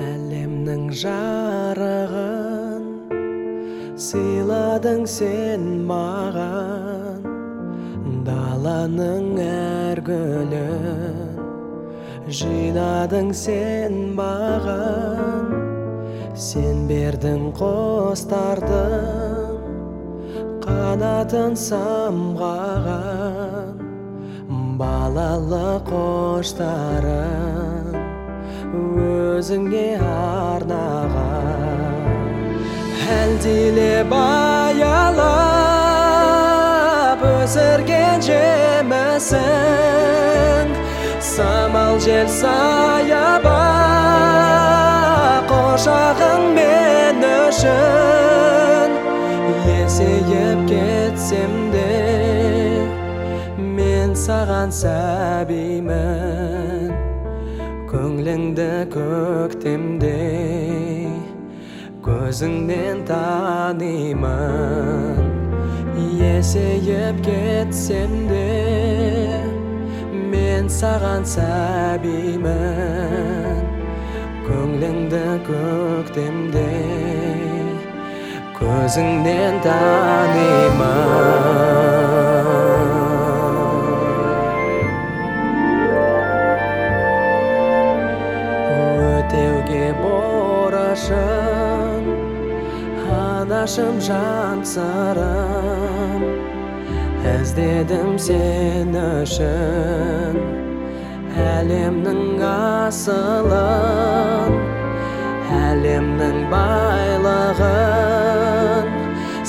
әлемнің жарығын сыйладың сен маған даланың әр гүлін. Жинадың сен маған сен бердің қостардың. Қанатын самғаған балалы қоштарын өзіңе арнаған әлдилеп аялап өсірген жемісің. Самал жел саяба қошағың мен үшін. Есейіп кетсем де мен саған сәбимін. Көңліңді көктемдей көзіңнен танимын есейіп кетсем де мен саған сәбимін көңліңді көктемдей көзіңнен танимын өтеуге борышын анашым жан сырым іздедім сен үшін әлемнің асылын әлемнің байлығын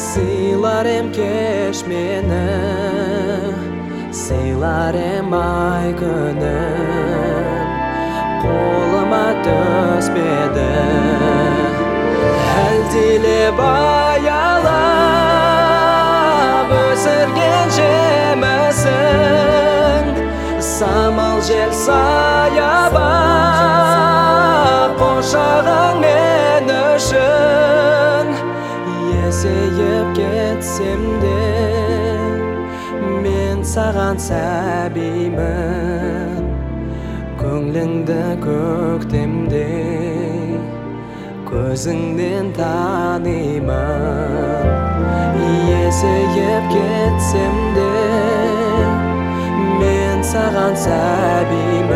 сыйлар ем кеш мені сыйлар ем ай күнін қолыма түспеді әлдилеп аялап өсірген жемісің самал жел саяба қошағың мен үшін есейіп кетсем де мен саған сәбимін көңліңді көктемдей көзіңнен танимын есейіп кетсем де мен саған сәбимін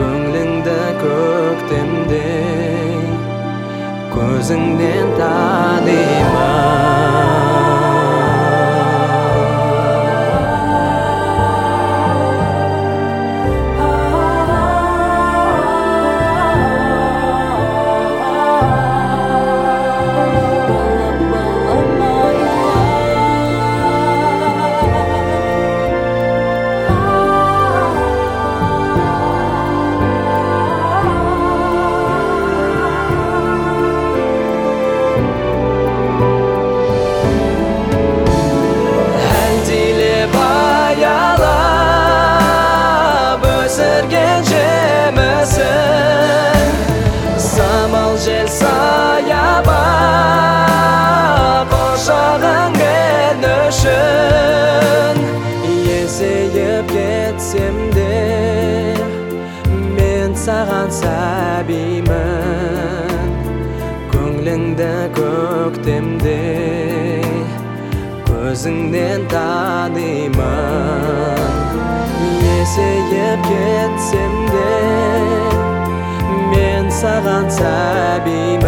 көңліңді көктемдей көзіңнен әлдилеп саған сәбимін. Көңліңді көктемдей көзіңнен танимын. Есейіп кетсем де мен саған сәбимін.